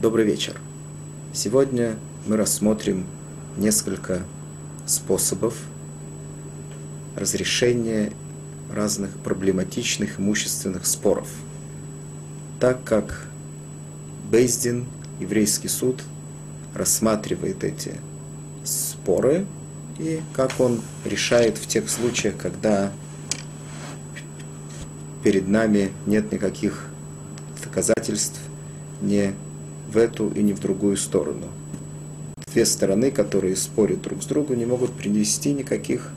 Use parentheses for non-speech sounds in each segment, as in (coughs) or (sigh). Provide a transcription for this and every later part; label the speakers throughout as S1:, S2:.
S1: Добрый вечер. Сегодня мы рассмотрим несколько способов разрешения разных проблематичных имущественных споров. Так как Бейздин, еврейский суд, рассматривает эти споры и как он решает в тех случаях, когда перед нами нет никаких доказательств ни в эту и ни в другую сторону. Две стороны, которые спорят друг с другом, не могут принести никаких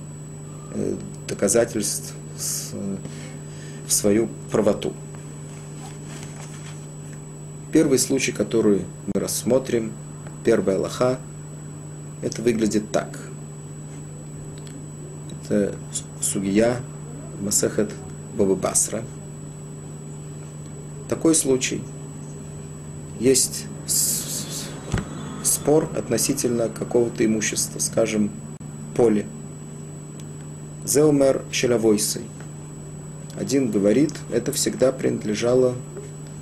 S1: э, доказательств в свою правоту. Первый случай, который мы рассмотрим, первая лоха, это выглядит так. Это сугия Масехет Баба Басра. Такой случай. Есть спор относительно какого-то имущества, скажем, поле. Зеумер Шелявойсой. Один говорит, это всегда принадлежало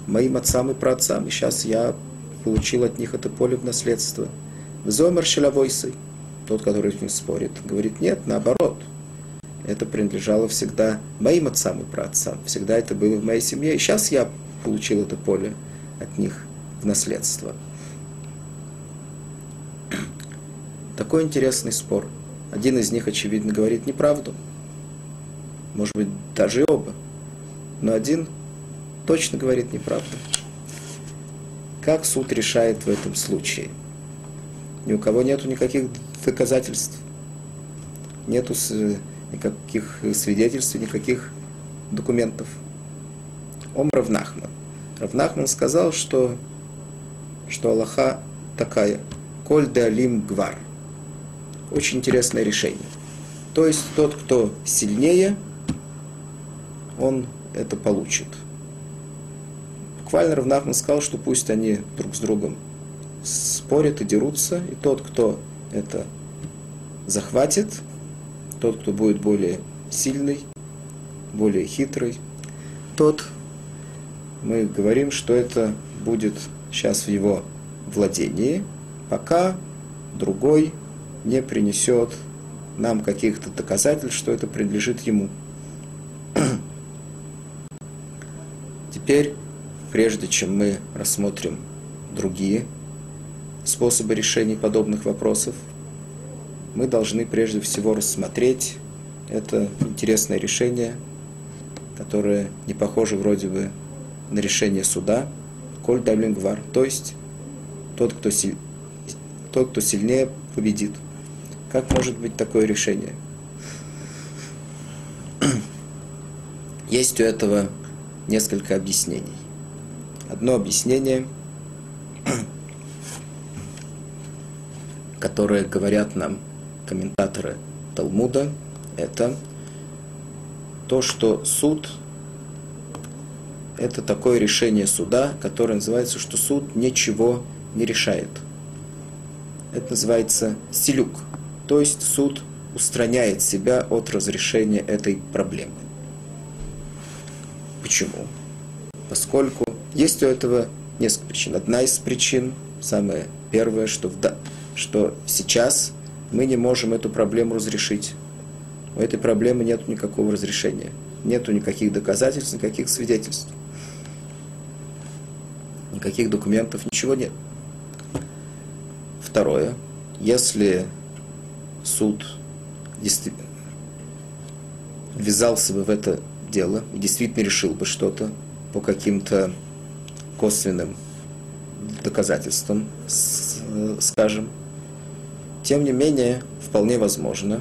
S1: моим отцам и праотцам, и сейчас я получил от них это поле в наследство. Зомер Шелявойсой. Тот, который с ним спорит, говорит, нет, наоборот – это принадлежало всегда моим отцам и праотцам. Всегда это было в моей семье. И сейчас я получил это поле от них в наследство. Такой интересный спор. Один из них, очевидно, говорит неправду. Может быть, даже оба. Но один точно говорит неправду. Как суд решает в этом случае? Ни у кого нету никаких доказательств. Нету никаких свидетельств, никаких документов. Ом Равнахман. Равнахман сказал, что, что Аллаха такая. Коль де алим гвар. Очень интересное решение. То есть тот, кто сильнее, он это получит. Буквально Равнахман сказал, что пусть они друг с другом спорят и дерутся, и тот, кто это захватит, тот, кто будет более сильный, более хитрый, тот, мы говорим, что это будет сейчас в его владении, пока другой не принесет нам каких-то доказательств, что это принадлежит ему. (clears throat) Теперь, прежде чем мы рассмотрим другие способы решения подобных вопросов, мы должны прежде всего рассмотреть это интересное решение, которое не похоже вроде бы на решение суда, коль давлингвар, то есть тот, кто, силь... тот, кто сильнее, победит. Как может быть такое решение? (clears throat) Есть у этого несколько объяснений. Одно объяснение, (clears throat) которое говорят нам комментаторы Талмуда, это то, что суд – это такое решение суда, которое называется, что суд ничего не решает. Это называется селюк, то есть суд устраняет себя от разрешения этой проблемы. Почему? Поскольку есть у этого несколько причин. Одна из причин, самая первая, что, в, что сейчас мы не можем эту проблему разрешить. У этой проблемы нет никакого разрешения. Нету никаких доказательств, никаких свидетельств. Никаких документов, ничего нет. Второе. Если суд ввязался бы в это дело и действительно решил бы что-то по каким-то косвенным доказательствам, скажем, тем не менее, вполне возможно,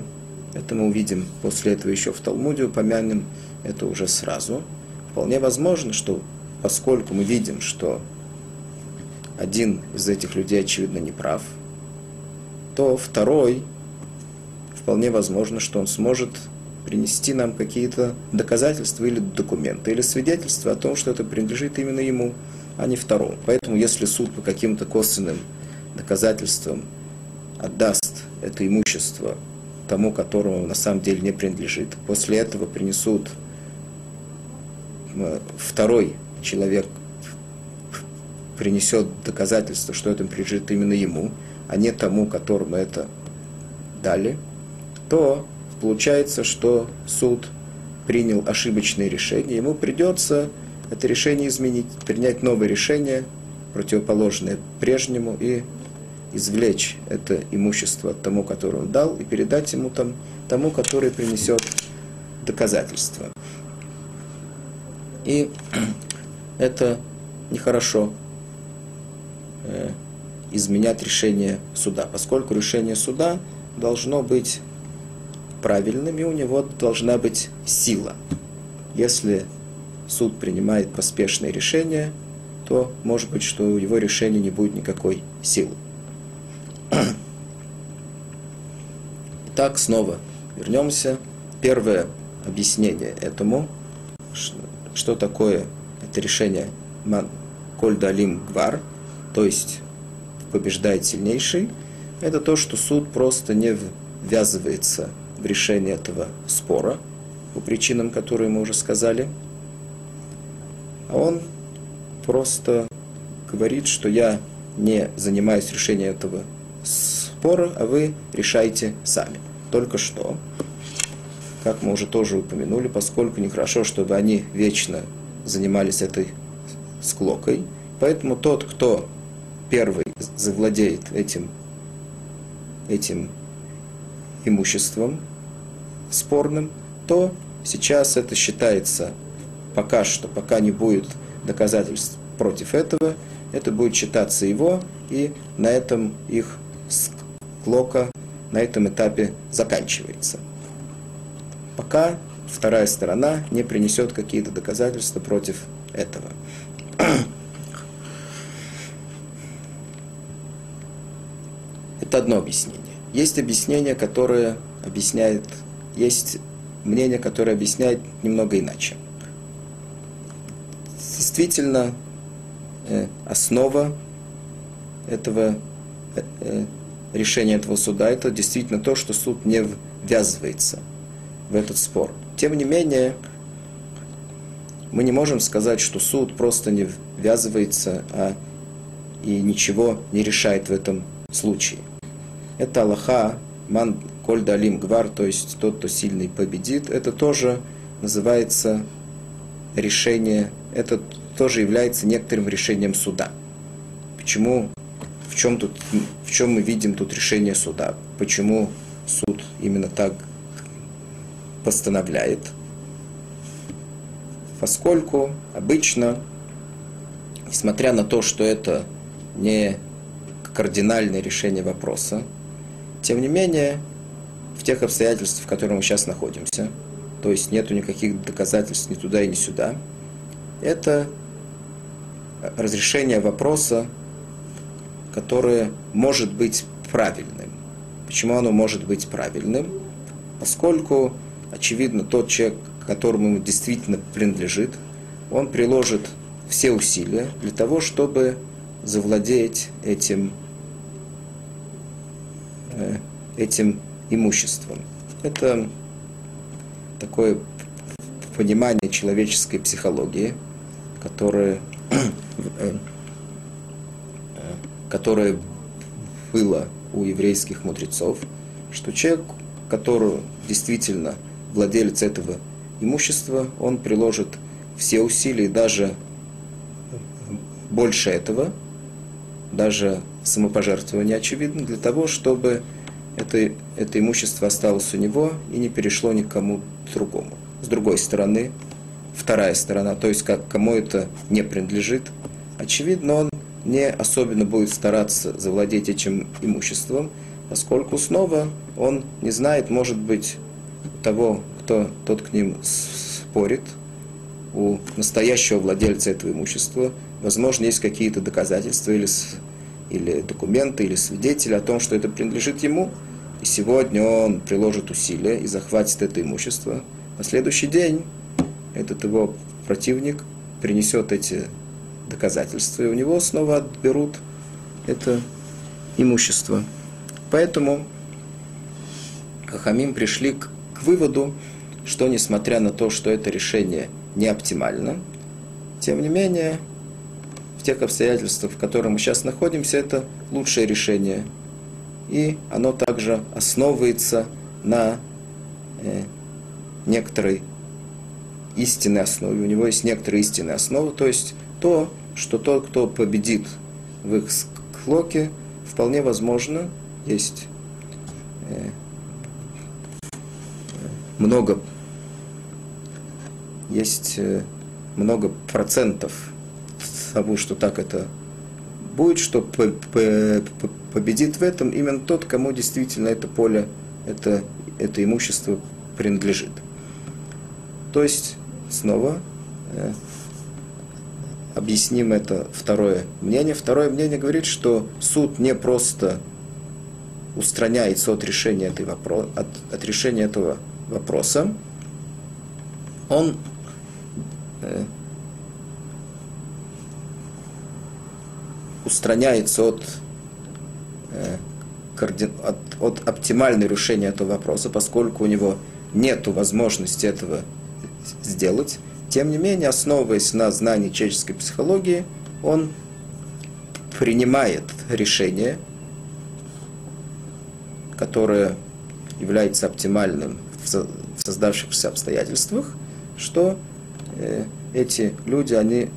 S1: это мы увидим после этого еще в Талмуде, упомянем это уже сразу, вполне возможно, что поскольку мы видим, что один из этих людей, очевидно, не прав, то второй, вполне возможно, что он сможет принести нам какие-то доказательства или документы, или свидетельства о том, что это принадлежит именно ему, а не второму. Поэтому, если суд по каким-то косвенным доказательствам отдаст это имущество тому, которому на самом деле не принадлежит. После этого принесут второй человек принесет доказательство, что это принадлежит именно ему, а не тому, которому это дали, то получается, что суд принял ошибочное решение, ему придется это решение изменить, принять новое решение, противоположное прежнему, и извлечь это имущество тому, которое он дал, и передать ему там, тому, который принесет доказательства. И (clears throat) это нехорошо изменять решение суда, поскольку решение суда должно быть правильным, и у него должна быть сила. Если суд принимает поспешное решение, то может быть, что у его решения не будет никакой силы. (clears throat) Итак, снова вернемся. Первое объяснение этому, что такое это решение Коль Далим Гвар, то есть побеждает сильнейший, это то, что суд просто не ввязывается в решение этого спора по причинам, которые мы уже сказали, а он просто говорит, что я не занимаюсь решением этого спора, а вы решайте сами. Только что как мы уже тоже упомянули, поскольку нехорошо, чтобы они вечно занимались этой склокой. Поэтому тот, кто первый завладеет этим, этим имуществом спорным, то сейчас это считается пока что, пока не будет доказательств против этого, это будет считаться его, и на этом их склока на этом этапе заканчивается пока вторая сторона не принесет какие-то доказательства против этого. (clears throat) Это одно объяснение. Есть объяснение, которое объясняет, есть мнение, которое объясняет немного иначе. Действительно, э, основа этого э, э, решения этого суда это действительно то, что суд не ввязывается в этот спор. Тем не менее, мы не можем сказать, что суд просто не ввязывается а и ничего не решает в этом случае. Это Аллаха, ман коль далим гвар, то есть тот, кто сильный победит, это тоже называется решение, это тоже является некоторым решением суда. Почему, в чем, тут, в чем мы видим тут решение суда? Почему суд именно так постановляет, поскольку обычно, несмотря на то, что это не кардинальное решение вопроса, тем не менее, в тех обстоятельствах, в которых мы сейчас находимся, то есть нету никаких доказательств ни туда и ни сюда, это разрешение вопроса, которое может быть правильным. Почему оно может быть правильным? Поскольку очевидно, тот человек, которому ему действительно принадлежит, он приложит все усилия для того, чтобы завладеть этим, этим имуществом. Это такое понимание человеческой психологии, которое, (clears throat) э, которое было у еврейских мудрецов, что человек, которого действительно владелец этого имущества, он приложит все усилия, даже больше этого, даже самопожертвование очевидно, для того, чтобы это, это имущество осталось у него и не перешло никому другому. С другой стороны, вторая сторона, то есть как, кому это не принадлежит, очевидно, он не особенно будет стараться завладеть этим имуществом, поскольку снова он не знает, может быть, того, кто тот к ним спорит, у настоящего владельца этого имущества, возможно, есть какие-то доказательства или, или документы, или свидетели о том, что это принадлежит ему, и сегодня он приложит усилия и захватит это имущество. На следующий день этот его противник принесет эти доказательства, и у него снова отберут это имущество. Поэтому Хахамим пришли к к выводу, что несмотря на то, что это решение не оптимально, тем не менее, тех обстоятельствах, в которых мы сейчас находимся, это лучшее решение. И оно также основывается на э, некоторой истинной основе. У него есть некоторые истинные основы, то есть то, что тот, кто победит в их склоке, вполне возможно, есть э, много есть э, много процентов того, что так это будет, что победит в этом именно тот, кому действительно это поле, это, это имущество принадлежит. То есть, снова э, объясним это второе мнение. Второе мнение говорит, что суд не просто устраняется от решения, этой вопро... от, от решения этого вопроса, он э, устраняется от, э, от, от оптимального решения этого вопроса, поскольку у него нет возможности этого сделать. Тем не менее, основываясь на знании человеческой психологии, он принимает решение, которое является оптимальным в создавшихся обстоятельствах, что э, эти люди, они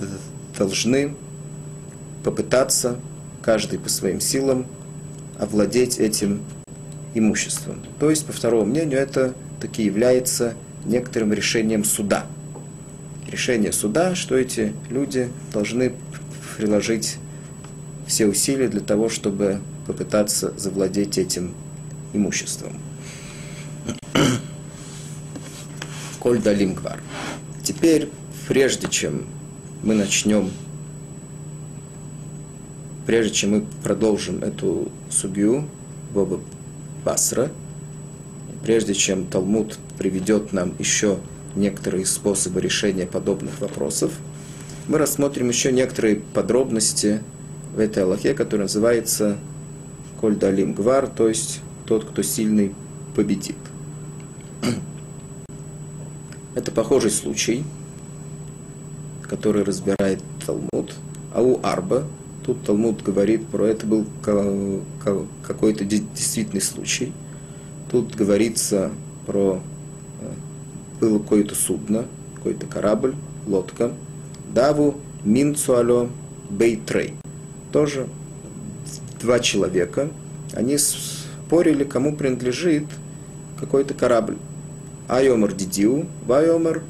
S1: э, должны попытаться, каждый по своим силам, овладеть этим имуществом. То есть, по второму мнению, это таки является некоторым решением суда. Решение суда, что эти люди должны приложить все усилия для того, чтобы попытаться завладеть этим имуществом. Коль далим. Теперь, прежде чем мы начнем, прежде чем мы продолжим эту судью Боба Басра, прежде чем Талмуд приведет нам еще некоторые способы решения подобных вопросов, мы рассмотрим еще некоторые подробности в этой Аллахе, которая называется Коль Далим Гвар, то есть тот, кто сильный, победит. (clears throat) Это похожий случай, который разбирает Талмуд. А у Арба, тут Талмуд говорит про это был какой-то действительный случай. Тут говорится про э, было какое-то судно, какой-то корабль, лодка. Даву Минцуало Бейтрей. Тоже два человека. Они спорили, кому принадлежит какой-то корабль. Айомар Дидиу, Вайомар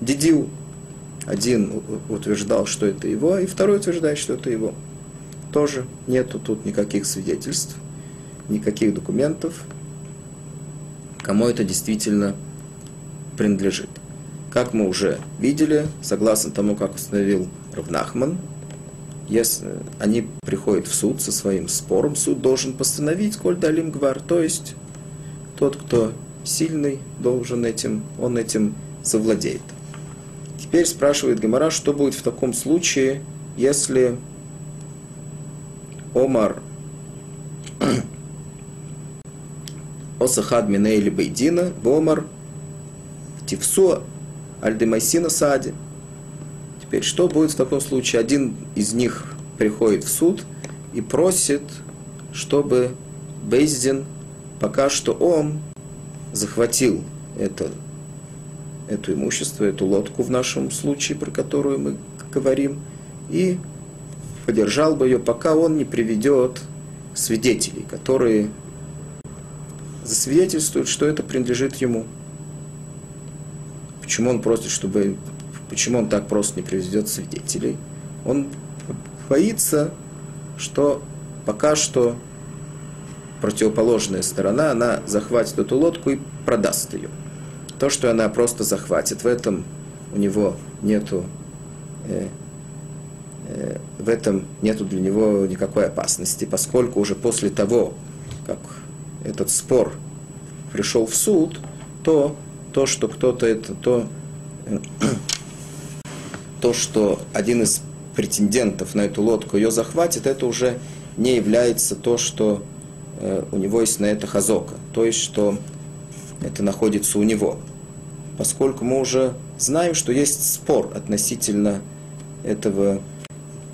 S1: Дидиу. Один утверждал, что это его, и второй утверждает, что это его. Тоже нету тут никаких свидетельств, никаких документов, кому это действительно принадлежит. Как мы уже видели, согласно тому, как установил Равнахман, если они приходят в суд со своим спором, суд должен постановить коль далим гвар, то есть тот, кто сильный, должен этим, он этим завладеет. Теперь спрашивает Гемора, что будет в таком случае, если Омар (clears throat) Осахад Мине или Бейдина, Омар Тивсу Альдемайсина Сади – Теперь, что будет в таком случае? Один из них приходит в суд и просит, чтобы Бейздин, пока что он захватил это, это имущество, эту лодку в нашем случае, про которую мы говорим, и подержал бы ее, пока он не приведет свидетелей, которые засвидетельствуют, что это принадлежит ему. Почему он просит, чтобы Почему он так просто не приведет свидетелей? Он боится, что пока что противоположная сторона, она захватит эту лодку и продаст ее. То, что она просто захватит, в этом у него нету, э, э, в этом нету для него никакой опасности, поскольку уже после того, как этот спор пришел в суд, то то, что кто-то это, то (clears throat) то, что один из претендентов на эту лодку ее захватит, это уже не является то, что э, у него есть на это хазока, то есть, что это находится у него. Поскольку мы уже знаем, что есть спор относительно этого,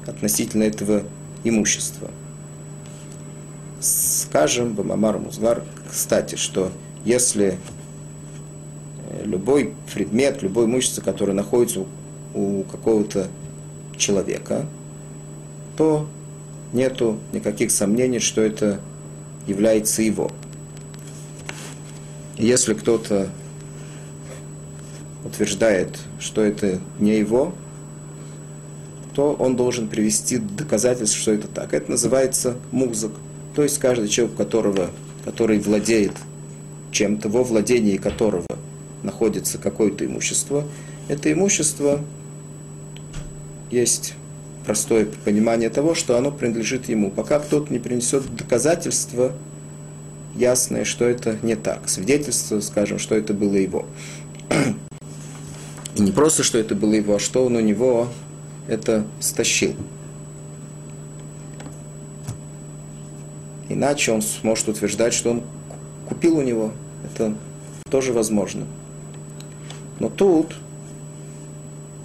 S1: относительно этого имущества. Скажем, Бамамар Музгар, кстати, что если э, любой предмет, любое имущество, которое находится у какого-то человека, то нету никаких сомнений, что это является его. Если кто-то утверждает, что это не его, то он должен привести доказательство, что это так. Это называется музык. То есть каждый человек, которого, который владеет чем-то, во владении которого находится какое-то имущество, это имущество есть простое понимание того, что оно принадлежит ему. Пока кто-то не принесет доказательства, ясное, что это не так. Свидетельство, скажем, что это было его. И не просто, что это было его, а что он у него это стащил. Иначе он сможет утверждать, что он купил у него. Это тоже возможно. Но тут,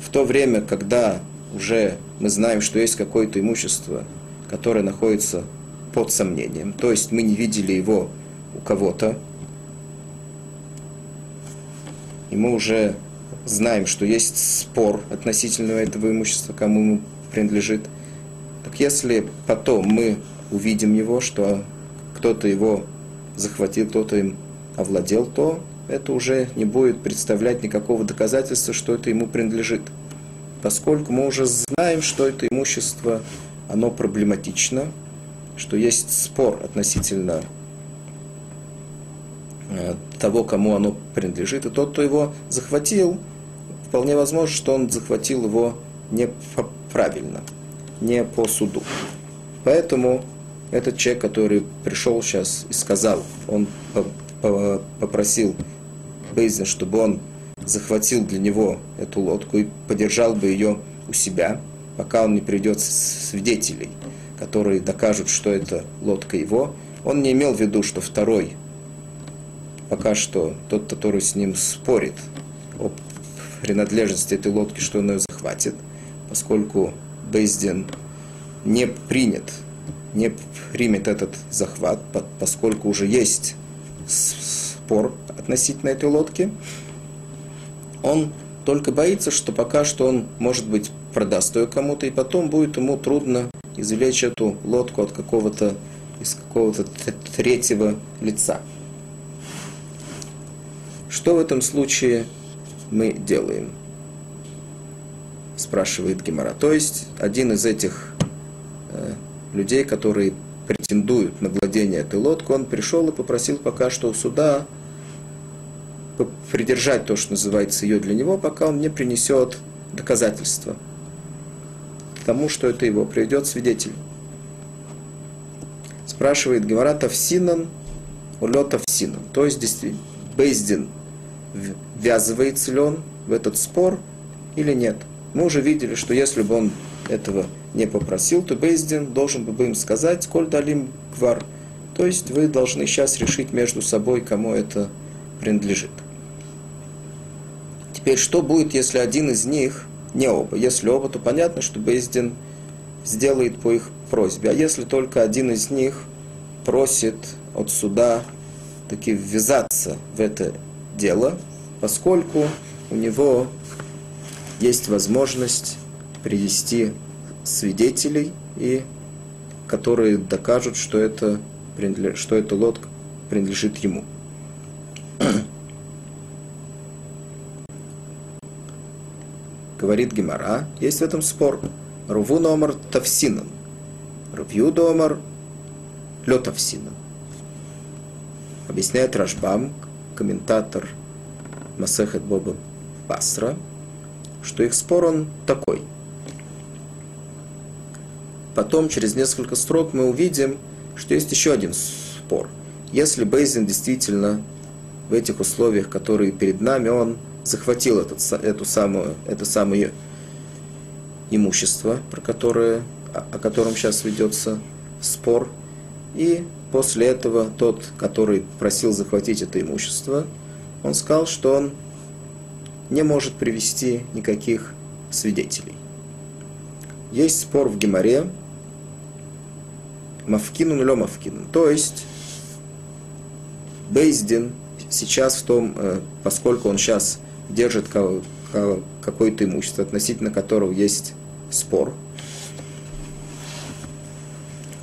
S1: в то время, когда уже мы знаем, что есть какое-то имущество, которое находится под сомнением, то есть мы не видели его у кого-то, и мы уже знаем, что есть спор относительно этого имущества, кому ему принадлежит, так если потом мы увидим его, что кто-то его захватил, кто-то им овладел, то это уже не будет представлять никакого доказательства, что это ему принадлежит. Поскольку мы уже знаем, что это имущество, оно проблематично, что есть спор относительно э, того, кому оно принадлежит, и тот, кто его захватил, вполне возможно, что он захватил его неправильно, не по суду. Поэтому этот человек, который пришел сейчас и сказал, он попросил Бейзен, чтобы он захватил для него эту лодку и подержал бы ее у себя, пока он не придет свидетелей, которые докажут, что это лодка его. Он не имел в виду, что второй, пока что тот, который с ним спорит о принадлежности этой лодки, что он ее захватит, поскольку Бейздин не принят, не примет этот захват, поскольку уже есть спор относительно этой лодки, он только боится, что пока что он, может быть, продаст ее кому-то, и потом будет ему трудно извлечь эту лодку от какого-то из какого-то третьего лица. Что в этом случае мы делаем? Спрашивает Гемора. То есть один из этих э, людей, которые претендуют на владение этой лодкой, он пришел и попросил пока что у суда придержать то, что называется ее для него, пока он не принесет доказательства тому, что это его, приведет свидетель. Спрашивает Гемора Тавсинан, улет Тавсинан. То есть, действительно, Бейздин ввязывается ли он в этот спор или нет. Мы уже видели, что если бы он этого не попросил, то Бейздин должен бы им сказать, коль далим гвар. То есть вы должны сейчас решить между собой, кому это принадлежит. Теперь, что будет, если один из них, не оба, если оба, то понятно, что Бейздин сделает по их просьбе. А если только один из них просит от суда таки ввязаться в это дело, поскольку у него есть возможность привести свидетелей, и, которые докажут, что это, что эта лодка принадлежит ему. (clears throat) говорит Гемара, есть в этом спор. Руву номер тавсинан. Рувью домар летавсинан. Объясняет Рашбам, комментатор Масехет Боба Басра, что их спор он такой. Потом, через несколько строк, мы увидим, что есть еще один спор. Если Бейзин действительно в этих условиях, которые перед нами, он захватил этот, эту самую, это самое имущество, про которое, о котором сейчас ведется спор. И после этого тот, который просил захватить это имущество, он сказал, что он не может привести никаких свидетелей. Есть спор в Геморе, Мавкину нулё Мавкину. То есть Бейздин сейчас в том, э, поскольку он сейчас держит какое-то имущество, относительно которого есть спор,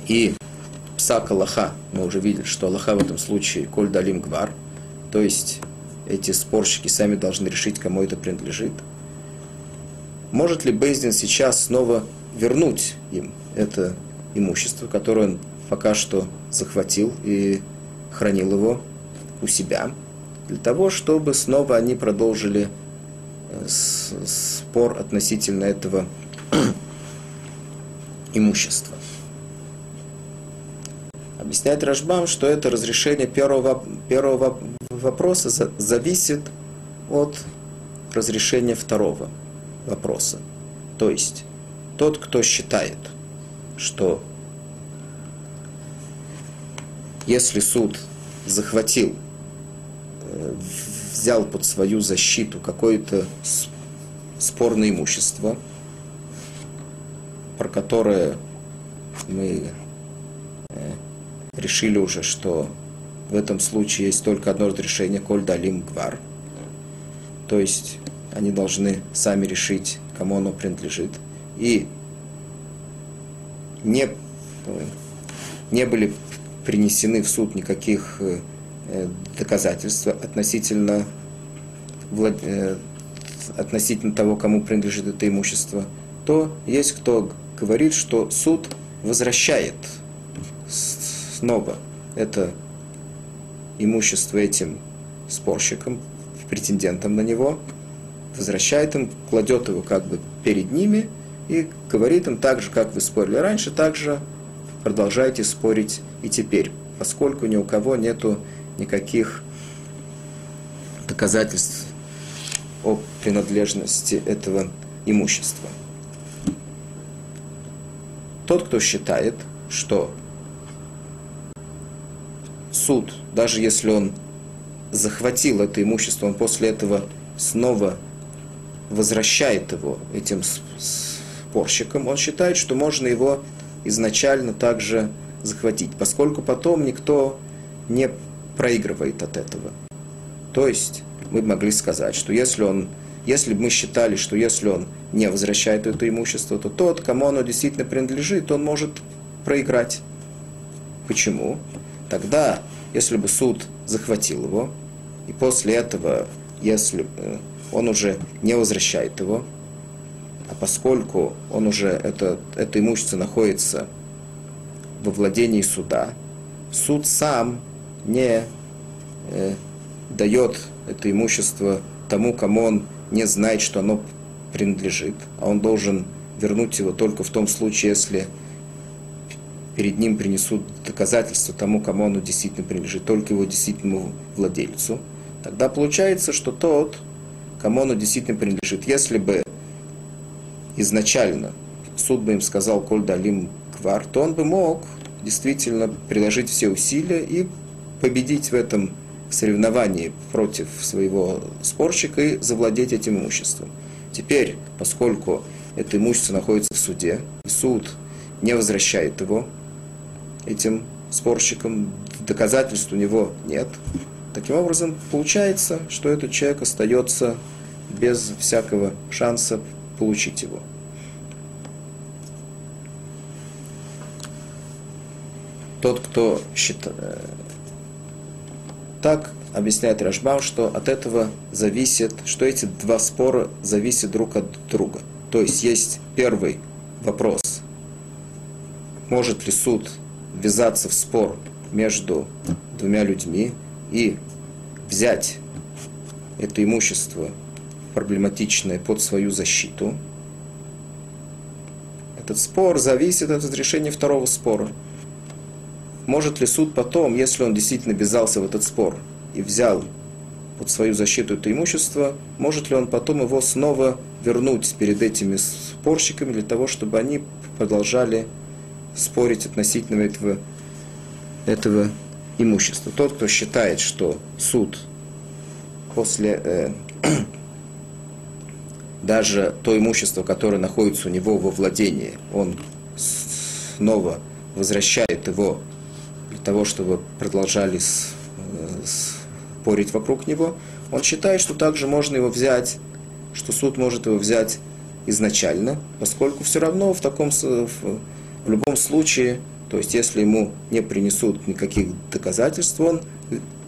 S1: и псак Аллаха, мы уже видели, что Аллаха в этом случае коль далим гвар, то есть эти спорщики сами должны решить, кому это принадлежит. Может ли Бейздин сейчас снова вернуть им это имущество, которое он пока что захватил и хранил его у себя, для того, чтобы снова они продолжили э, спор относительно этого (coughs) имущества. Объясняет Рашбам, что это разрешение первого, первого вопроса зависит от разрешения второго вопроса. То есть тот, кто считает, что если суд захватил, э, взял под свою защиту какое-то спорное имущество, про которое мы решили уже, что в этом случае есть только одно разрешение, коль далим гвар. То есть они должны сами решить, кому оно принадлежит. И не, не были принесены в суд никаких э, доказательств относительно, э, относительно того, кому принадлежит это имущество, то есть кто говорит, что суд возвращает снова это имущество этим спорщикам, претендентам на него, возвращает им, кладет его как бы перед ними и говорит им так же, как вы спорили раньше, так же продолжайте спорить и теперь, поскольку ни у кого нету никаких доказательств о принадлежности этого имущества. Тот, кто считает, что суд, даже если он захватил это имущество, он после этого снова возвращает его этим спорщикам, он считает, что можно его изначально также захватить, поскольку потом никто не проигрывает от этого. То есть мы могли сказать, что если он, если бы мы считали, что если он не возвращает это имущество, то тот, кому оно действительно принадлежит, он может проиграть. Почему? Тогда, если бы суд захватил его, и после этого, если он уже не возвращает его, а поскольку он уже, это, это имущество находится во владении суда, суд сам не э, дает это имущество тому, кому он не знает, что оно принадлежит, а он должен вернуть его только в том случае, если перед ним принесут доказательства тому, кому оно действительно принадлежит, только его действительному владельцу, тогда получается, что тот, кому оно действительно принадлежит, если бы изначально суд бы им сказал «Коль далим квар», то он бы мог действительно приложить все усилия и победить в этом соревновании против своего спорщика и завладеть этим имуществом. Теперь, поскольку это имущество находится в суде, и суд не возвращает его этим спорщикам, доказательств у него нет, таким образом получается, что этот человек остается без всякого шанса получить его. Тот, кто считает... Э, так объясняет Рашбам, что от этого зависит, что эти два спора зависят друг от друга. То есть есть первый вопрос, может ли суд ввязаться в спор между двумя людьми и взять это имущество проблематичное под свою защиту. Этот спор зависит от разрешения второго спора. Может ли суд потом, если он действительно ввязался в этот спор и взял под свою защиту это имущество, может ли он потом его снова вернуть перед этими спорщиками для того, чтобы они продолжали спорить относительно этого, этого имущества. Тот, кто считает, что суд после э, (clears throat) даже то имущество, которое находится у него во владении, он снова возвращает его для того, чтобы продолжали спорить вокруг него, он считает, что также можно его взять, что суд может его взять изначально, поскольку все равно в таком в любом случае, то есть если ему не принесут никаких доказательств, он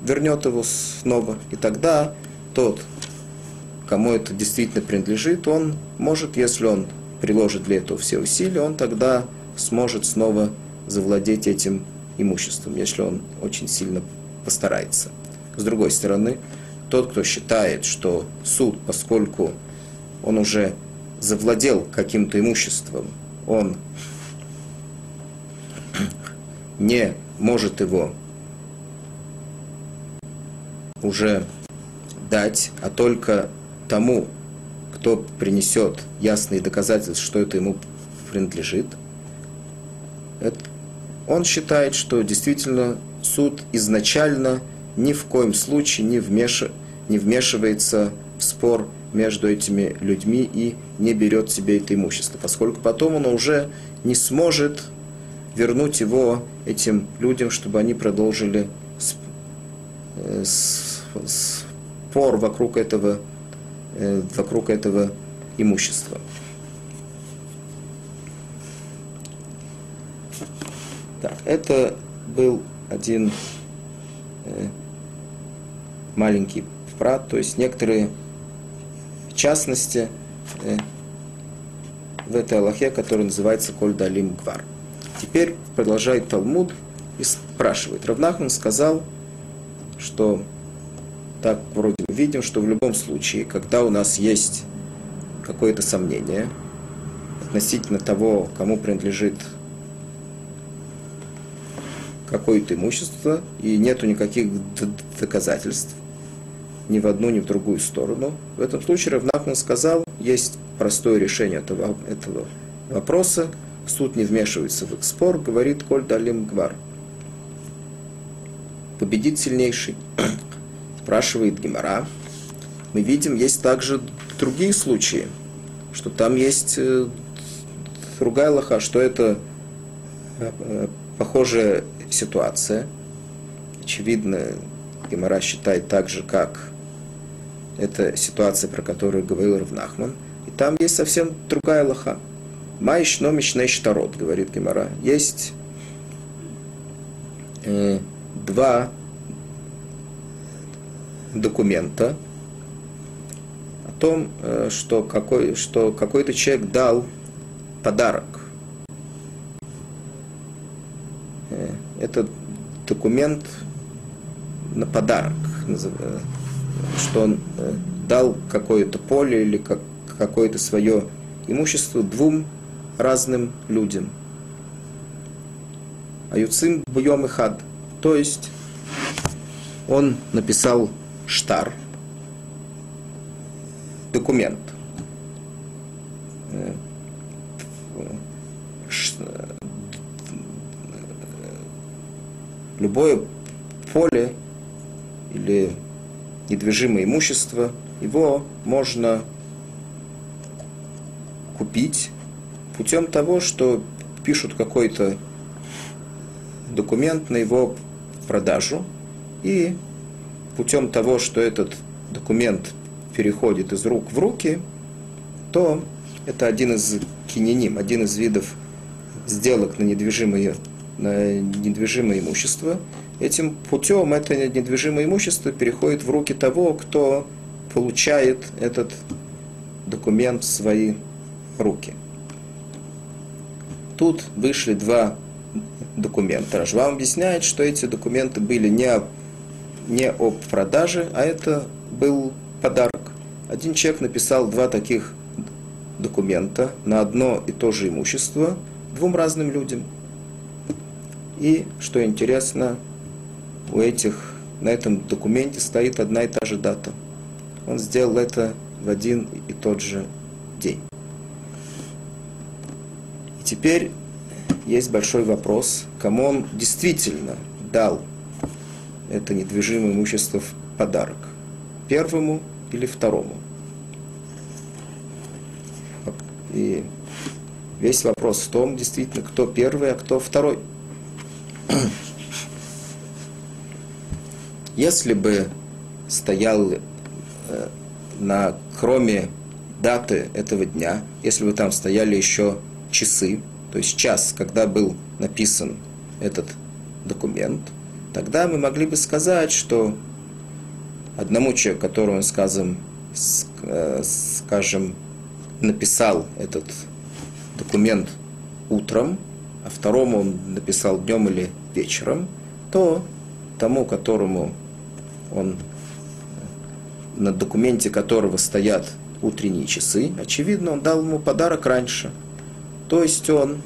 S1: вернет его снова. И тогда тот, кому это действительно принадлежит, он может, если он приложит для этого все усилия, он тогда сможет снова завладеть этим имуществом, если он очень сильно постарается. С другой стороны, тот, кто считает, что суд, поскольку он уже завладел каким-то имуществом, он не может его уже дать, а только тому, кто принесет ясные доказательства, что это ему принадлежит, он считает, что действительно суд изначально ни в коем случае не, вмеш... не вмешивается в спор между этими людьми и не берет себе это имущество, поскольку потом он уже не сможет вернуть его этим людям, чтобы они продолжили э, спор вокруг этого, э, вокруг этого имущества. Так, это был один э, маленький прат, то есть некоторые частности в этой Аллахе, которая называется Коль Далим Гвар. Теперь продолжает Талмуд и спрашивает. Равнахман сказал, что так вроде мы видим, что в любом случае, когда у нас есть какое-то сомнение относительно того, кому принадлежит какое-то имущество, и нету никаких доказательств, ни в одну, ни в другую сторону. В этом случае Равнахман сказал, есть простое решение этого, этого вопроса, суд не вмешивается в их спор, говорит Коль Далим Гвар. Победит сильнейший. (clears throat) Спрашивает Гимара. Мы видим, есть также другие случаи, что там есть э, другая лоха, что это э, похожая ситуация. Очевидно, Гимара считает так же, как это ситуация, про которую говорил Равнахман. И там есть совсем другая лоха. Майш номичный штарот, говорит Гимара. Есть э, два документа о том, э, что, какой, что какой-то человек дал подарок. Э, это документ на подарок, э, что он дал какое-то поле или как, какое-то свое имущество двум разным людям. Аюцим буем и хад. То есть он написал штар, документ. Любое поле или недвижимое имущество, его можно купить путем того, что пишут какой-то документ на его продажу, и путем того, что этот документ переходит из рук в руки, то это один из киненим, один из видов сделок на недвижимое, на недвижимое имущество. Этим путем это недвижимое имущество переходит в руки того, кто получает этот документ в свои руки. Тут вышли два документа. Рашвам объясняет, что эти документы были не, не об продаже, а это был подарок. Один человек написал два таких документа на одно и то же имущество двум разным людям. И, что интересно, у этих, на этом документе стоит одна и та же дата. Он сделал это в один и тот же день. Теперь есть большой вопрос, кому он действительно дал это недвижимое имущество в подарок. Первому или второму. И весь вопрос в том, действительно, кто первый, а кто второй. Если бы стоял э, на, кроме даты этого дня, если бы там стояли еще часы, то есть час, когда был написан этот документ, тогда мы могли бы сказать, что одному человеку, которому, скажем, э, скажем, написал этот документ утром, а второму он написал днем или вечером, то тому, которому он на документе которого стоят утренние часы, очевидно, он дал ему подарок раньше. То есть он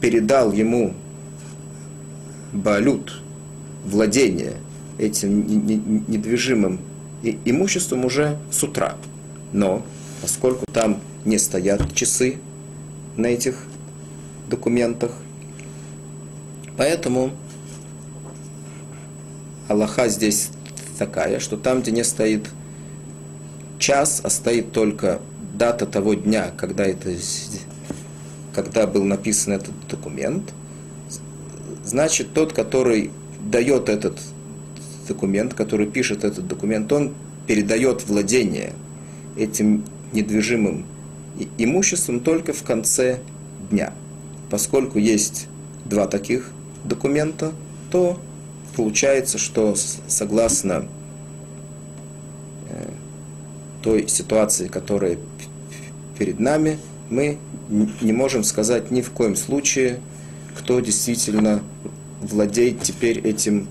S1: передал ему балют, владение этим недвижимым имуществом уже с утра. Но поскольку там не стоят часы на этих документах, поэтому Аллаха здесь такая, что там, где не стоит час, а стоит только дата того дня, когда, это, когда был написан этот документ, значит, тот, который дает этот документ, который пишет этот документ, он передает владение этим недвижимым имуществом только в конце дня. Поскольку есть два таких документа, то получается, что согласно э, той ситуации, которая перед нами, мы не можем сказать ни в коем случае, кто действительно владеет теперь этим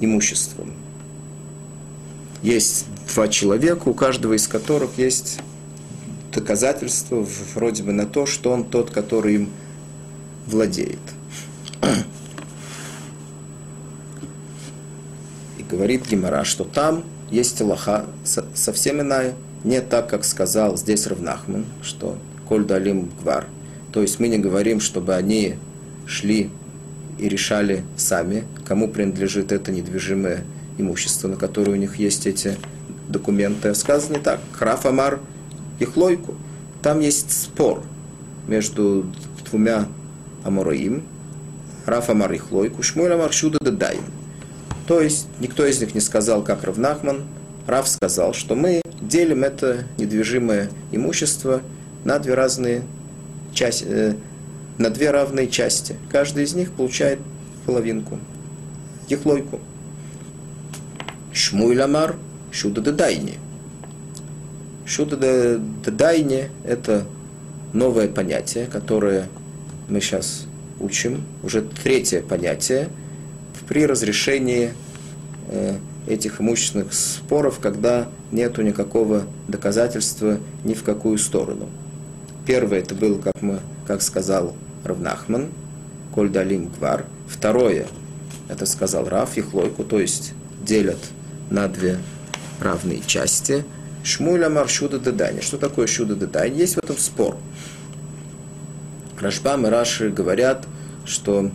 S1: имуществом. Есть два человека, у каждого из которых есть доказательства вроде бы на то, что он тот, который им владеет. говорит Гимара, что там есть Аллаха совсем иная, не так, как сказал здесь Равнахман, что Коль Далим Гвар. То есть мы не говорим, чтобы они шли и решали сами, кому принадлежит это недвижимое имущество, на которое у них есть эти документы. А сказано так. רב אמר יחלוקו. Там есть спор между двумя амораим. רב אמר יחלוקו. שמואל אמר שודא דדייני. То есть никто из них не сказал, как Рав Нахман. Рав сказал, что мы делим это недвижимое имущество на две разные части, э, на две равные части. Каждый из них получает половинку, ехлойку. Шмуй ламар, шуда дедайни. Шуда дедайни – это новое понятие, которое мы сейчас учим, уже третье понятие – при разрешении э, этих имущественных споров, когда нет никакого доказательства ни в какую сторону. Первое это было, как, мы, как сказал Равнахман, Коль Далим Гвар. Второе, это сказал Рав, их лойку, то есть делят на две равные части. Шмуля Маршуда Дедани. Что такое Шуда Дедани? Есть в этом спор. Рашбам и Раши говорят, что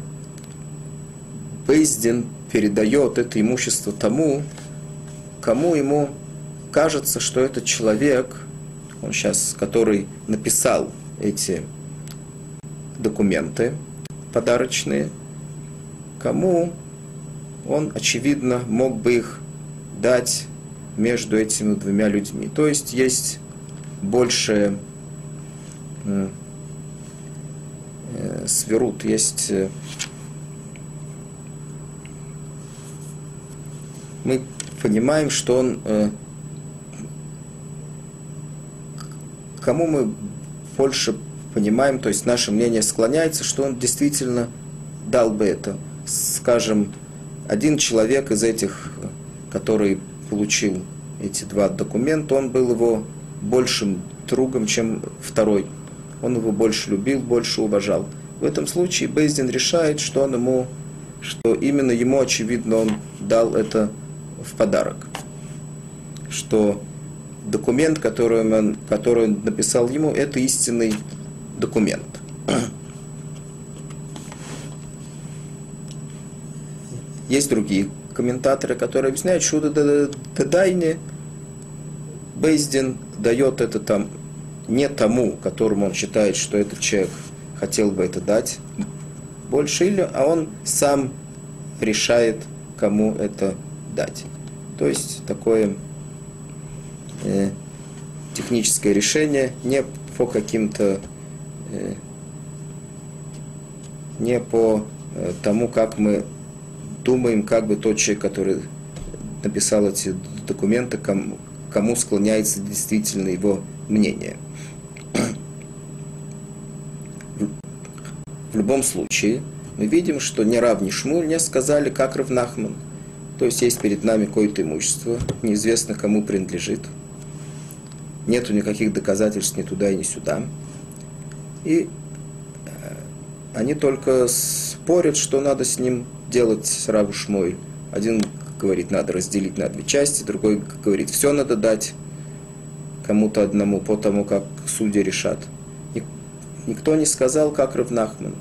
S1: Бейздин передает это имущество тому, кому ему кажется, что этот человек, он сейчас, который написал эти документы подарочные, кому он, очевидно, мог бы их дать между этими двумя людьми. То есть есть больше э, сверут, есть э, мы понимаем, что он... Э, кому мы больше понимаем, то есть наше мнение склоняется, что он действительно дал бы это. Скажем, один человек из этих, который получил эти два документа, он был его большим другом, чем второй. Он его больше любил, больше уважал. В этом случае Бейздин решает, что он ему, что именно ему, очевидно, он дал это в подарок, что документ, который он, который он написал ему, это истинный документ. (clears throat) Есть другие комментаторы, которые объясняют, что Дадайне Бейздин дает это там не тому, которому он считает, что этот человек хотел бы это дать, больше или, а он сам решает, кому это дать. То есть такое э, техническое решение не по каким-то э, не по э, тому, как мы думаем, как бы тот человек, который написал эти документы, кому, кому склоняется действительно его мнение. В любом случае, мы видим, что ни Рав, ни Шмуль не сказали, как Равнахман. То есть есть перед нами какое-то имущество, неизвестно кому принадлежит. Нету никаких доказательств ни туда и ни сюда. И э, они только спорят, что надо с ним делать с Раву Шмуэль. Один говорит, надо разделить на две части, другой говорит, все надо дать кому-то одному по тому, как судьи решат. Никто не сказал, как Равнахман.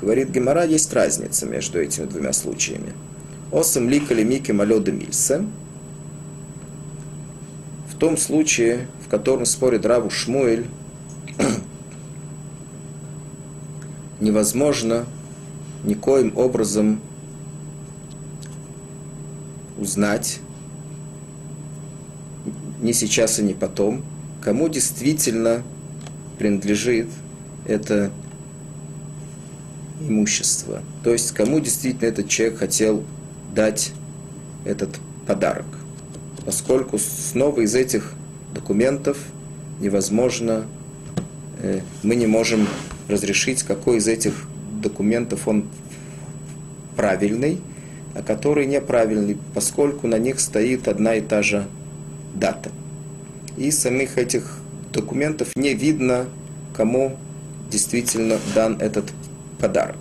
S1: Говорит Гемора, есть разница между этими двумя случаями. Осам ликали мики малёда мильса. Том случае, в котором спорит Раву Шмуэль, (clears throat) невозможно никоим образом узнать, ни сейчас и ни потом, кому действительно принадлежит это имущество. То есть кому действительно этот человек хотел дать этот подарок. Поскольку снова из этих документов невозможно, э, мы не можем разрешить, какой из этих документов он правильный, а который неправильный, поскольку на них стоит одна и та же дата. И самих этих документов не видно, кому действительно дан этот подарок.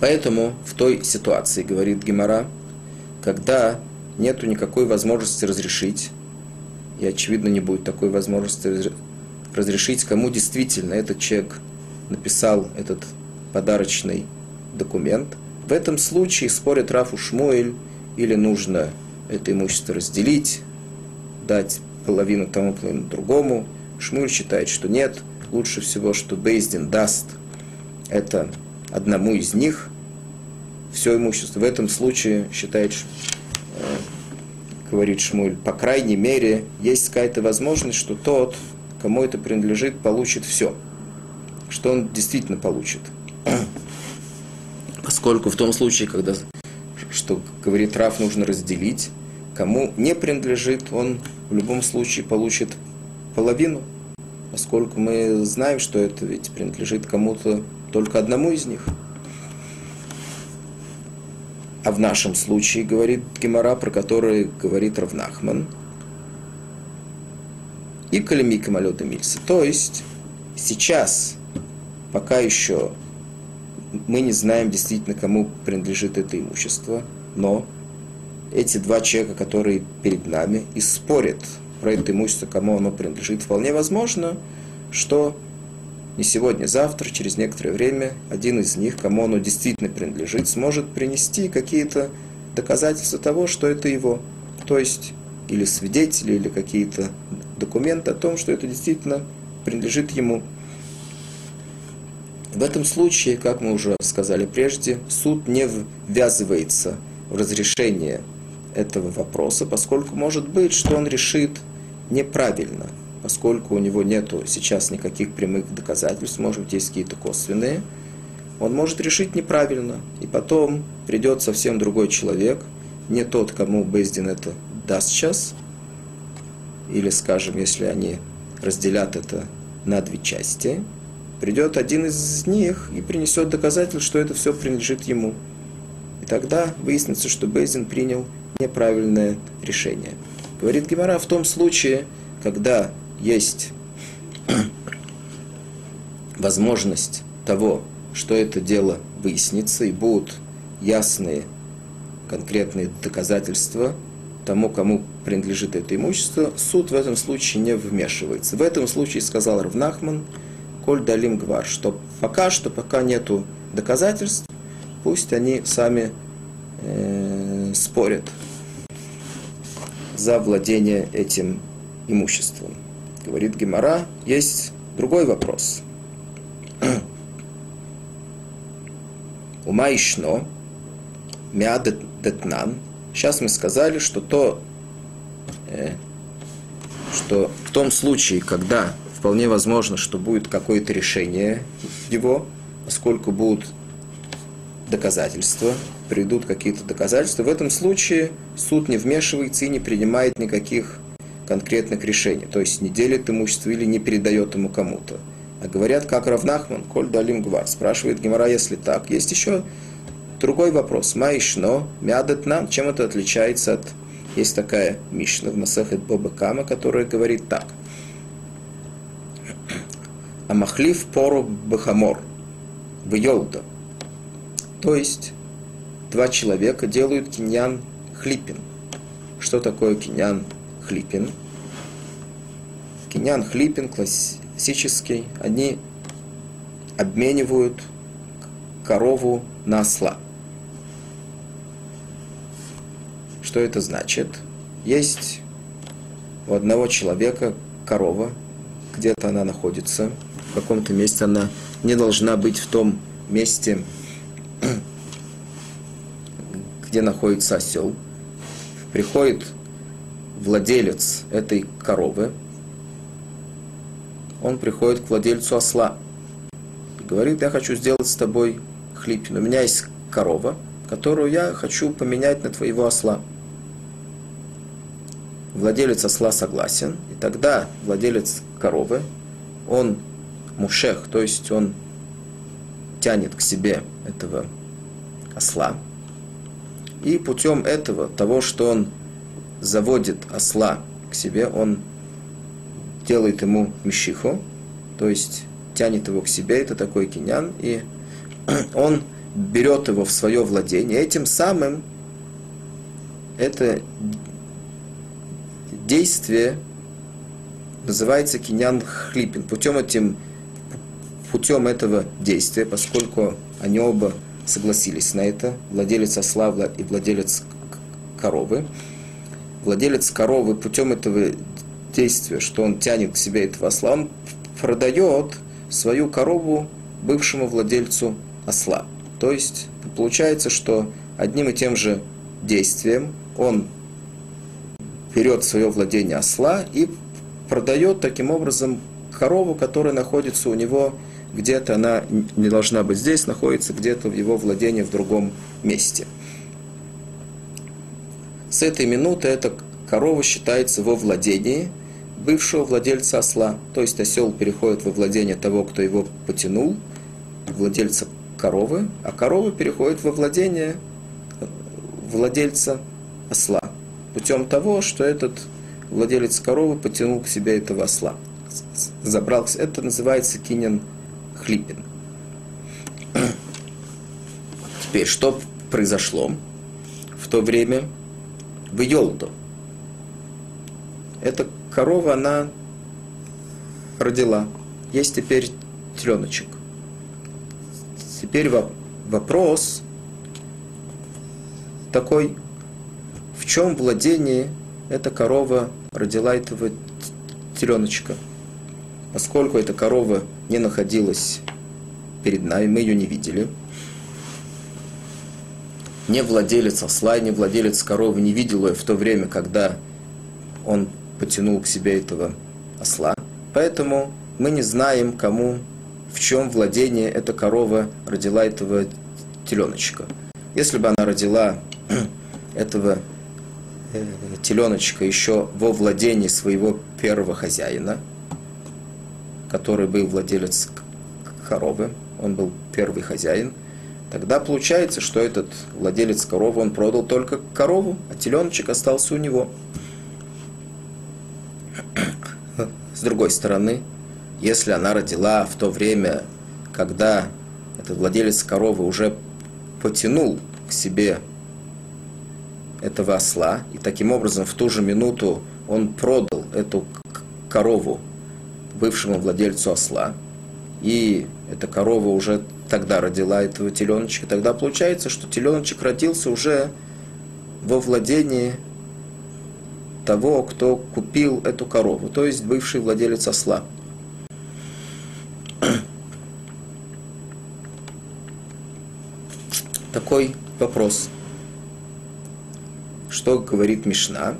S1: Поэтому в той ситуации, говорит Гемора, когда нету никакой возможности разрешить, и очевидно не будет такой возможности разрешить, кому действительно этот человек написал этот подарочный документ. В этом случае спорит Рафу Шмуэль, или нужно это имущество разделить, дать половину тому, половину другому. Шмуль считает, что нет. Лучше всего, что Бейздин даст это одному из них все имущество. В этом случае считает, говорит Шмуль, по крайней мере, есть какая-то возможность, что тот, кому это принадлежит, получит все. Что он действительно получит. Поскольку в том случае, когда, что говорит Раф, нужно разделить, кому не принадлежит, он в любом случае получит половину, поскольку мы знаем, что это ведь принадлежит кому-то только одному из них. А в нашем случае, говорит Гемора, про который говорит Равнахман, и Калимика Малета Мильса. То есть сейчас, пока еще мы не знаем действительно, кому принадлежит это имущество, но эти два человека, которые перед нами, и спорят про это имущество, кому оно принадлежит, вполне возможно, что не сегодня, завтра, через некоторое время, один из них, кому оно действительно принадлежит, сможет принести какие-то доказательства того, что это его. То есть, или свидетели, или какие-то документы о том, что это действительно принадлежит ему. В этом случае, как мы уже сказали прежде, суд не ввязывается в разрешение этого вопроса, поскольку может быть, что он решит неправильно, поскольку у него нет сейчас никаких прямых доказательств, может быть, есть какие-то косвенные, он может решить неправильно, и потом придет совсем другой человек, не тот, кому Бездин это даст сейчас, или, скажем, если они разделят это на две части, придет один из них и принесет доказательство, что это все принадлежит ему. И тогда выяснится, что Бездин принял неправильное решение. Говорит Гемора в том случае, когда есть возможность того, что это дело выяснится и будут ясные конкретные доказательства тому, кому принадлежит это имущество, суд в этом случае не вмешивается. В этом случае сказал Равнахман, Коль Далим Гвар, что пока что, пока нету доказательств, пусть они сами э, спорят за владение этим имуществом. Говорит Гемора, есть другой вопрос. (clears throat) Ума ишно, детнан. Сейчас мы сказали, что то, э, что в том случае, когда вполне возможно, что будет какое-то решение его, поскольку будут доказательства, придут какие-то доказательства, в этом случае суд не вмешивается и не принимает никаких конкретных решений, то есть не делит имущество или не передает ему кому-то. А говорят, как Равнахман, Коль Далим Гвар, спрашивает Гемора, если так. Есть еще другой вопрос. Маишно, мядет нам, чем это отличается от... Есть такая Мишна в Масахет Боба Кама, которая говорит так. Амахлив пору бахамор в Йолда. То есть два человека делают киньян хлипин. Что такое киньян хлипин? Киньян хлипин классический. Они обменивают корову на осла. Что это значит? Есть у одного человека корова, где-то она находится, в каком-то месте она не должна быть в том месте, (clears throat) где находится осел. Приходит владелец этой коровы, он приходит к владельцу осла и говорит, я хочу сделать с тобой хлипин. У меня есть корова, которую я хочу поменять на твоего осла. Владелец осла согласен, и тогда владелец коровы, он мушех, то есть он тянет к себе этого осла. И путем этого, того, что он заводит осла к себе, он делает ему мишиху, то есть тянет его к себе, это такой кинян, и (clears throat) он берет его в свое владение, этим самым это действие называется кинян хлипин. Путем этим путем этого действия, поскольку они оба согласились на это, владелец осла и владелец коровы, владелец коровы путем этого действия, что он тянет к себе этого осла, он продает свою корову бывшему владельцу осла. То есть получается, что одним и тем же действием он берет свое владение осла и продает таким образом корову, которая находится у него где-то она не должна быть здесь, находится где-то в его владении в другом месте. С этой минуты эта корова считается во владении бывшего владельца осла. То есть осел переходит во владение того, кто его потянул, владельца коровы, а корова переходит во владение владельца осла. Путем того, что этот владелец коровы потянул к себе этого осла. Забрал, это называется кинен Хлипин. Теперь, что произошло в то время в Йолду? Эта корова, она родила. Есть теперь теленочек. Теперь вопрос такой, в чем владение эта корова родила этого теленочка – поскольку эта корова не находилась перед нами, мы ее не видели. Не владелец осла, не владелец коровы не видел ее в то время, когда он потянул к себе этого осла. Поэтому мы не знаем, кому, в чем владение эта корова родила этого теленочка. Если бы она родила (clears throat) этого э, теленочка еще во владении своего первого хозяина – который был владелец коровы, он был первый хозяин, тогда получается, что этот владелец коровы, он продал только корову, а теленочек остался у него. С другой стороны, если она родила в то время, когда этот владелец коровы уже потянул к себе этого осла, и таким образом в ту же минуту он продал эту корову бывшему владельцу осла, и эта корова уже тогда родила этого теленочка, тогда получается, что теленочек родился уже во владении того, кто купил эту корову, то есть бывший владелец осла. (clears throat) Такой вопрос. Что говорит Мишна?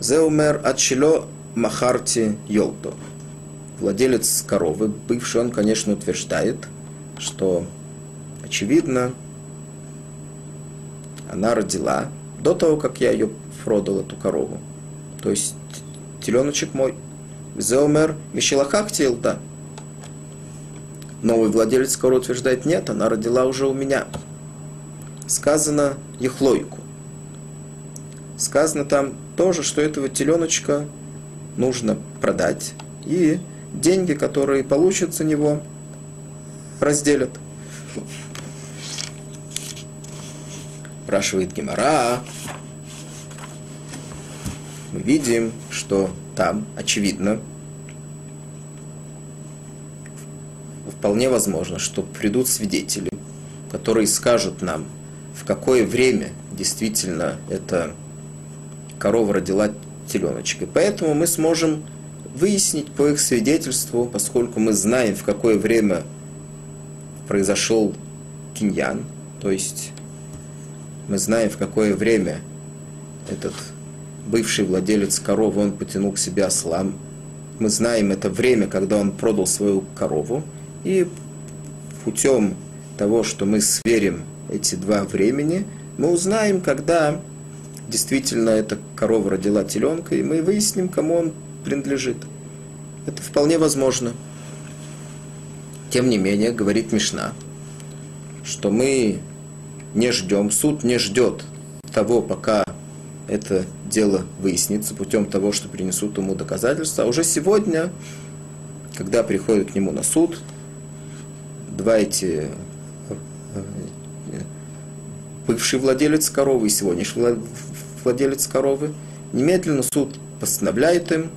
S1: Зеумер отчело махарти йолто. Владелец коровы, бывший, он, конечно, утверждает, что, очевидно, она родила до того, как я ее продал, эту корову. То есть теленочек мой. Зеомер Мишелахах да. Новый владелец коровы утверждает, нет, она родила уже у меня. Сказано Ехлойку. Сказано там тоже, что этого теленочка нужно продать. И деньги, которые получат за него, разделят. Спрашивает Гемора. Мы видим, что там, очевидно, вполне возможно, что придут свидетели, которые скажут нам, в какое время действительно эта корова родила теленочка. поэтому мы сможем выяснить по их свидетельству, поскольку мы знаем, в какое время произошел киньян, то есть мы знаем, в какое время этот бывший владелец коровы, он потянул к себе осла. Мы знаем это время, когда он продал свою корову. И путем того, что мы сверим эти два времени, мы узнаем, когда действительно эта корова родила теленка, и мы выясним, кому он принадлежит. Это вполне возможно. Тем не менее, говорит Мишна, что мы не ждем, суд не ждет того, пока это дело выяснится путем того, что принесут ему доказательства. А уже сегодня, когда приходят к нему на суд, два эти бывший владелец коровы и сегодняшний владелец коровы, немедленно суд постановляет им,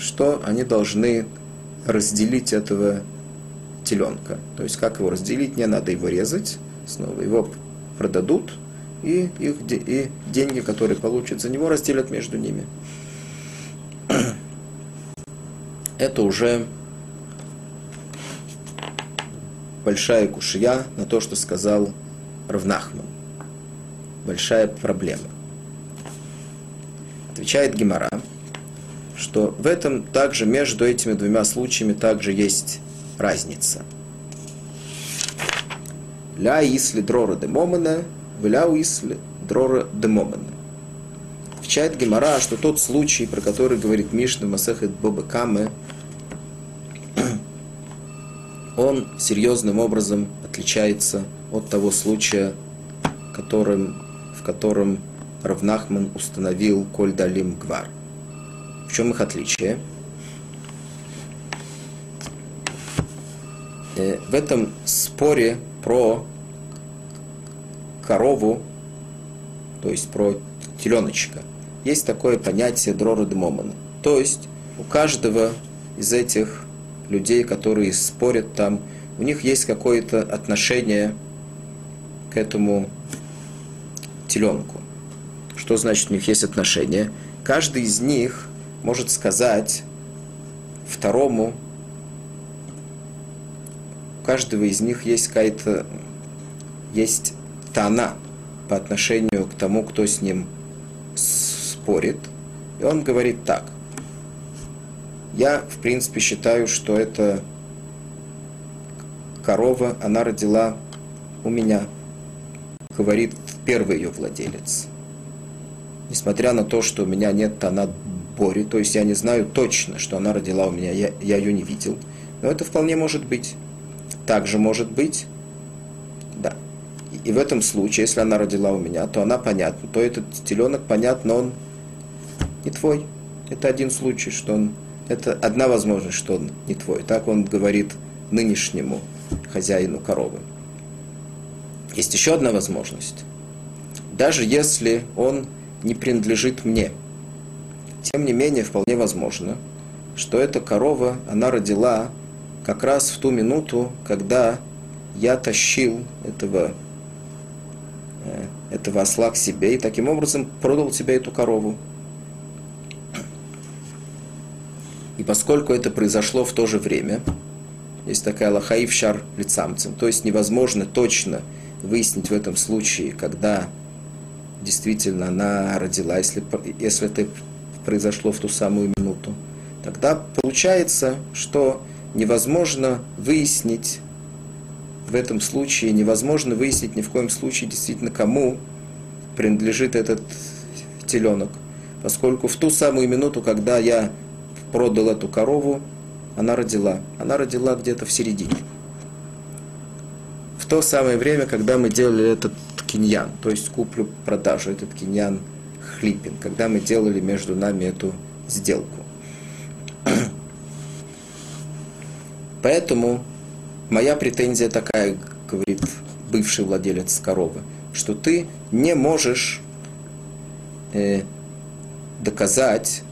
S1: что они должны разделить этого теленка. То есть как его разделить, не надо его резать, снова его продадут, и, их, и деньги, которые получат за него, разделят между ними. (clears throat) Это уже большая кушья на то, что сказал Равнахман. Большая проблема. Отвечает Гемора, что в этом также между этими двумя случаями также есть разница – Ля исли дрора де момена, вля исли дрора де момена. Отвечает Гемора, что тот случай, про который говорит Мишна Масехет Боба Каме, (clears throat) он серьезным образом отличается от того случая, которым, в котором Равнахман установил Коль Далим Гвар. В чем их отличие? Э, в этом споре про корову, то есть про теленочка, есть такое понятие дрора демомана. То есть у каждого из этих людей, которые спорят там, у них есть какое-то отношение к этому теленку. Что значит у них есть отношение? Каждый из них может сказать второму, у каждого из них есть какая-то есть тана по отношению к тому, кто с ним спорит. И он говорит так. Я, в принципе, считаю, что это корова, она родила у меня, говорит первый ее владелец. Несмотря на то, что у меня нет тана Бори, то есть я не знаю точно, что она родила у меня, я, я ее не видел. Но это вполне может быть. Также может быть, да, и в этом случае, если она родила у меня, то она понятна, то этот теленок, понятно, он не твой. Это один случай, что он, это одна возможность, что он не твой. Так он говорит нынешнему хозяину коровы. Есть еще одна возможность. Даже если он не принадлежит мне, тем не менее, вполне возможно, что эта корова, она родила как раз в ту минуту, когда я тащил этого этого осла к себе и таким образом продал тебе эту корову. И поскольку это произошло в то же время, есть такая лахаив шар лицамцем, то есть невозможно точно выяснить в этом случае, когда действительно она родила, если, если это произошло в ту самую минуту, тогда получается, что невозможно выяснить в этом случае, невозможно выяснить ни в коем случае действительно, кому принадлежит этот теленок. Поскольку в ту самую минуту, когда я продал эту корову, она родила. Она родила где-то в середине. В то самое время, когда мы делали этот киньян, то есть куплю-продажу, этот киньян хлипин, когда мы делали между нами эту сделку. Поэтому моя претензия такая, говорит бывший владелец коровы, что ты не можешь э, доказать,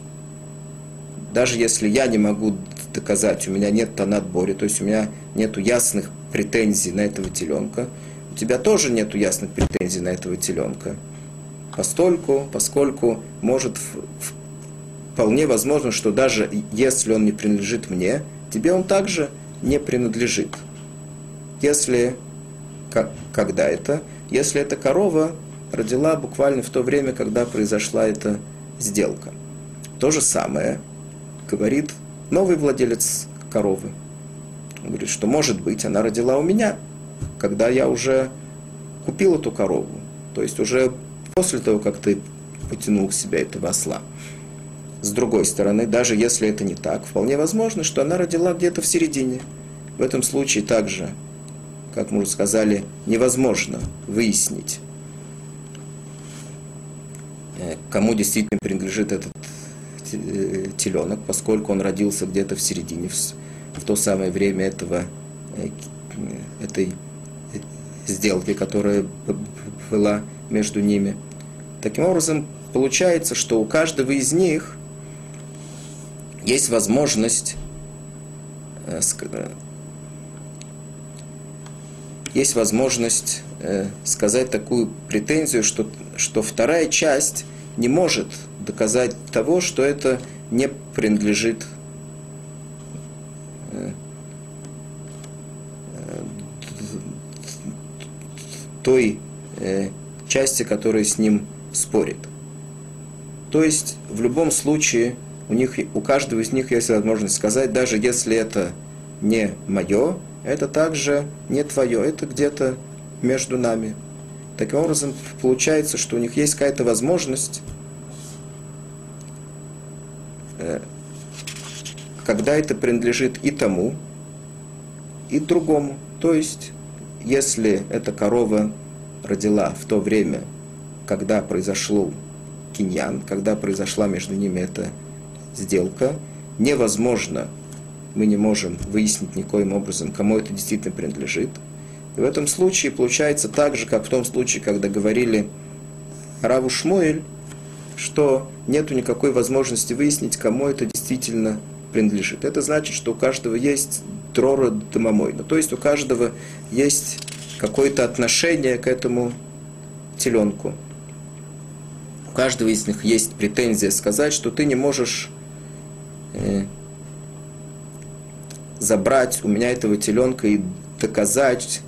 S1: даже если я не могу доказать, у меня нет тонат бори, то есть у меня нет ясных претензий на этого теленка, у тебя тоже нет ясных претензий на этого теленка. Постольку, поскольку может вполне возможно, что даже если он не принадлежит мне, тебе он также не принадлежит. Если, как, когда это, если эта корова родила буквально в то время, когда произошла эта сделка. То же самое говорит новый владелец коровы. Он говорит, что может быть, она родила у меня, когда я уже купил эту корову. То есть уже после того, как ты потянул к себе этого осла. С другой стороны, даже если это не так, вполне возможно, что она родила где-то в середине. В этом случае также, как мы уже сказали, невозможно выяснить, э, кому действительно принадлежит этот э, теленок, поскольку он родился где-то в середине, в то самое время этого, э, этой сделки, которая была между ними. Таким образом, получается, что у каждого из них есть возможность э, э, есть возможность э, сказать такую претензию, что, что вторая часть не может доказать того, что это не принадлежит той части, которая с ним спорит. То есть в любом случае у, них, у каждого из них есть возможность сказать, даже если это не мое, это также не твое, это где-то между нами. Таким образом, получается, что у них есть какая-то возможность, э, когда это принадлежит и тому, и другому. То есть, если эта корова родила в то время, когда произошло киньян, когда произошла между ними эта сделка, невозможно, мы не можем выяснить никоим образом, кому это действительно принадлежит. И в этом случае получается так же, как в том случае, когда говорили Раву Шмуэль, что нет никакой возможности выяснить, кому это действительно принадлежит. Это значит, что у каждого есть дрора домомойна, то есть у каждого есть какое-то отношение к этому теленку. Каждого из них есть претензия сказать, что ты не можешь э, забрать у меня этого теленка и доказать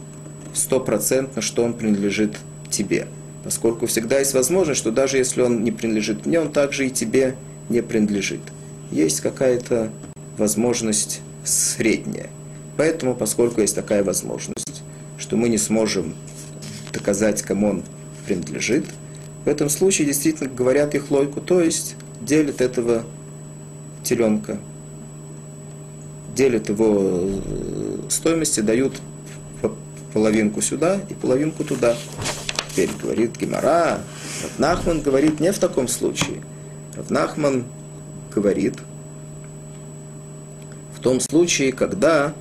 S1: стопроцентно, что он принадлежит тебе. Поскольку всегда есть возможность, что даже если он не принадлежит мне, он также и тебе не принадлежит. Есть какая-то возможность средняя. Поэтому, поскольку есть такая возможность, что мы не сможем доказать, кому он принадлежит, в этом случае действительно говорят их лойку, то есть делят этого теленка, делят его э, стоимости, дают половинку сюда и половинку туда. Теперь говорит Гимара, Равнахман говорит не в таком случае. Равнахман говорит в том случае, когда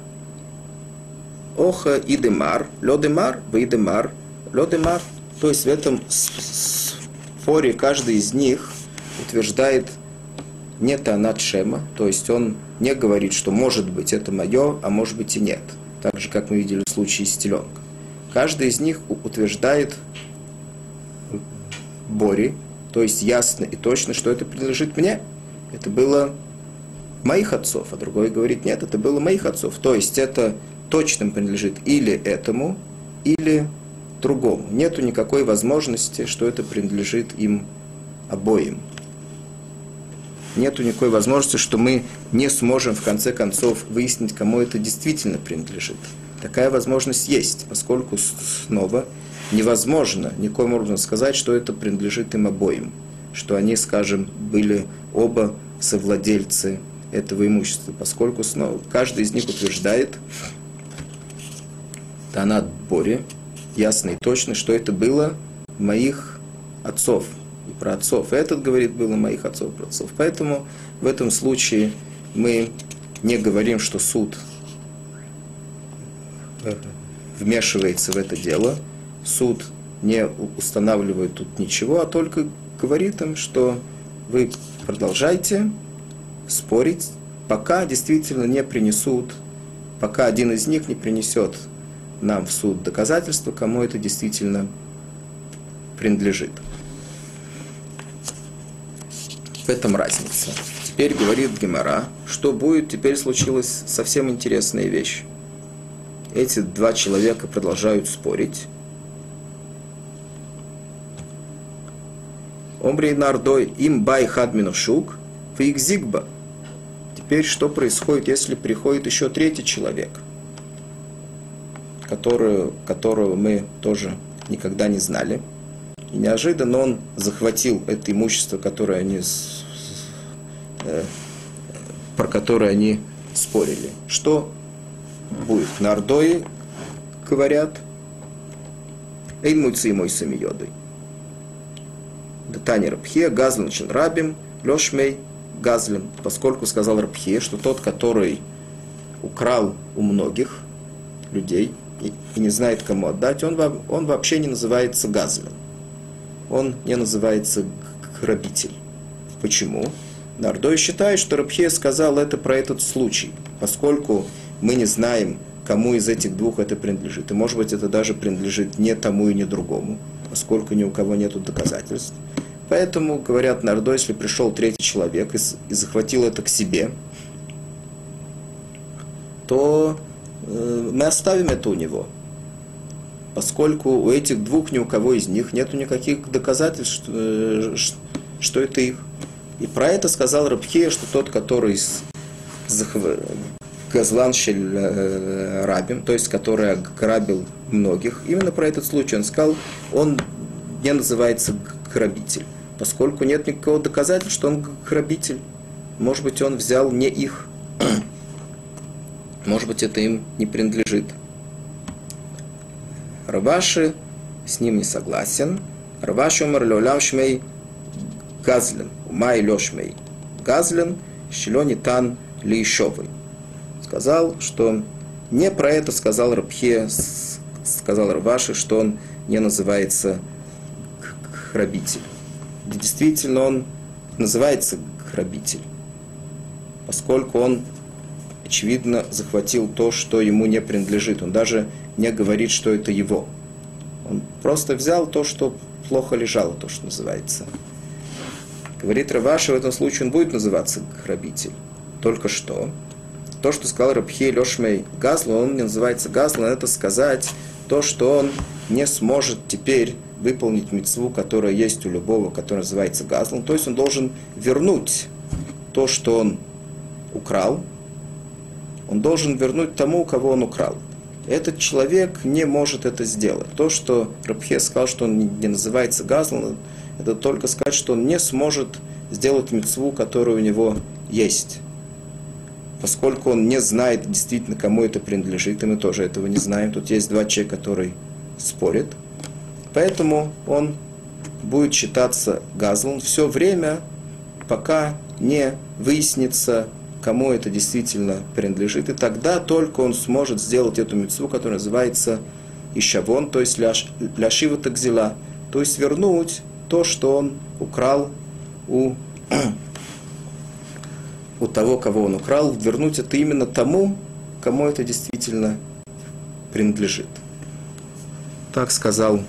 S1: Оха и Демар, Ло Демар, Вы Демар, Ло Демар. То есть в этом споре каждый из них утверждает не Танат Шема, то есть он не говорит, что может быть это мое, а может быть и нет. Так же, как мы видели в случае с теленком. Каждый из них утверждает Бори, то есть ясно и точно, что это принадлежит мне. Это было моих отцов, а другой говорит, нет, это было моих отцов. То есть это точно принадлежит или этому, или другому. Нету никакой возможности, что это принадлежит им обоим. Нету никакой возможности, что мы не сможем в конце концов выяснить, кому это действительно принадлежит. Такая возможность есть, поскольку снова невозможно никоим образом сказать, что это принадлежит им обоим, что они, скажем, были оба совладельцы этого имущества, поскольку снова каждый из них утверждает, Танат Бори, ясно и точно, что это было моих отцов и про отцов. Этот говорит, было моих отцов и про отцов. Поэтому в этом случае мы не говорим, что суд вмешивается в это дело. Суд не устанавливает тут ничего, а только говорит им, что вы продолжайте спорить, пока действительно не принесут, пока один из них не принесет нам в суд доказательства, кому это действительно принадлежит. В этом разница. Теперь говорит Гемора, что будет, теперь случилась совсем интересная вещь. Эти два человека продолжают спорить. Омри нардой им бай хадмину шук, фейкзигба. Теперь что происходит, если приходит еще третий человек – которую, которого мы тоже никогда не знали. И неожиданно он захватил это имущество, которое они, э, про которое они спорили. Что будет? Нардои говорят, Эйн муйцы мой самиодой. Тани Рабхе, Газлин Рабим, Лешмей Газлин, поскольку сказал Рабхе, что тот, который украл у многих людей, и, не знает, кому отдать, он, он вообще не называется газлен. Он не называется грабитель. Почему? Нардой считает, что Рабхе сказал это про этот случай, поскольку мы не знаем, кому из этих двух это принадлежит. И может быть это даже принадлежит не тому и не другому, поскольку ни у кого нет доказательств. Поэтому, говорят Нардо, если пришел третий человек и, захватил это к себе, то мы оставим это у него, поскольку у этих двух ни у кого из них нет никаких доказательств, что, э, что это их. И про это сказал Рабхе, что тот, который Газланшель э, Рабим, то есть который ограбил многих, именно про этот случай он сказал, он не называется грабитель, поскольку нет никакого доказательства, что он грабитель. Может быть, он взял не их. Может быть, это им не принадлежит. Раваши с ним не согласен. Раваши умер леолам шмей газлен. Умай лешмей газлен. Щелони тан лейшовый. Сказал, что не про это сказал Рабхе, сказал Раваши, что он не называется грабитель. Действительно, он называется грабитель, поскольку он очевидно, захватил то, что ему не принадлежит. Он даже не говорит, что это его. Он просто взял то, что плохо лежало, то, что называется. Говорит Раваша, в этом случае он будет называться грабитель. Только что. То, что сказал Рабхи Лешмей Газлу, он не называется Газлу, это сказать то, что он не сможет теперь выполнить мецву, которая есть у любого, который называется Газлом. То есть он должен вернуть то, что он украл, он должен вернуть тому, кого он украл. Этот человек не может это сделать. То, что Рабхе сказал, что он не называется Газлан, это только сказать, что он не сможет сделать мецву, которая у него есть. Поскольку он не знает действительно, кому это принадлежит, и мы тоже этого не знаем. Тут есть два человека, которые спорят. Поэтому он будет считаться Газлан все время, пока не выяснится кому это действительно принадлежит, и тогда только он сможет сделать эту мецву, которая называется Ишавон, то есть ляшива такзила, то есть вернуть то, что он украл у, (clears throat) у того, кого он украл, вернуть это именно тому, кому это действительно принадлежит. Так сказал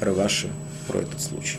S1: Раваши про этот случай.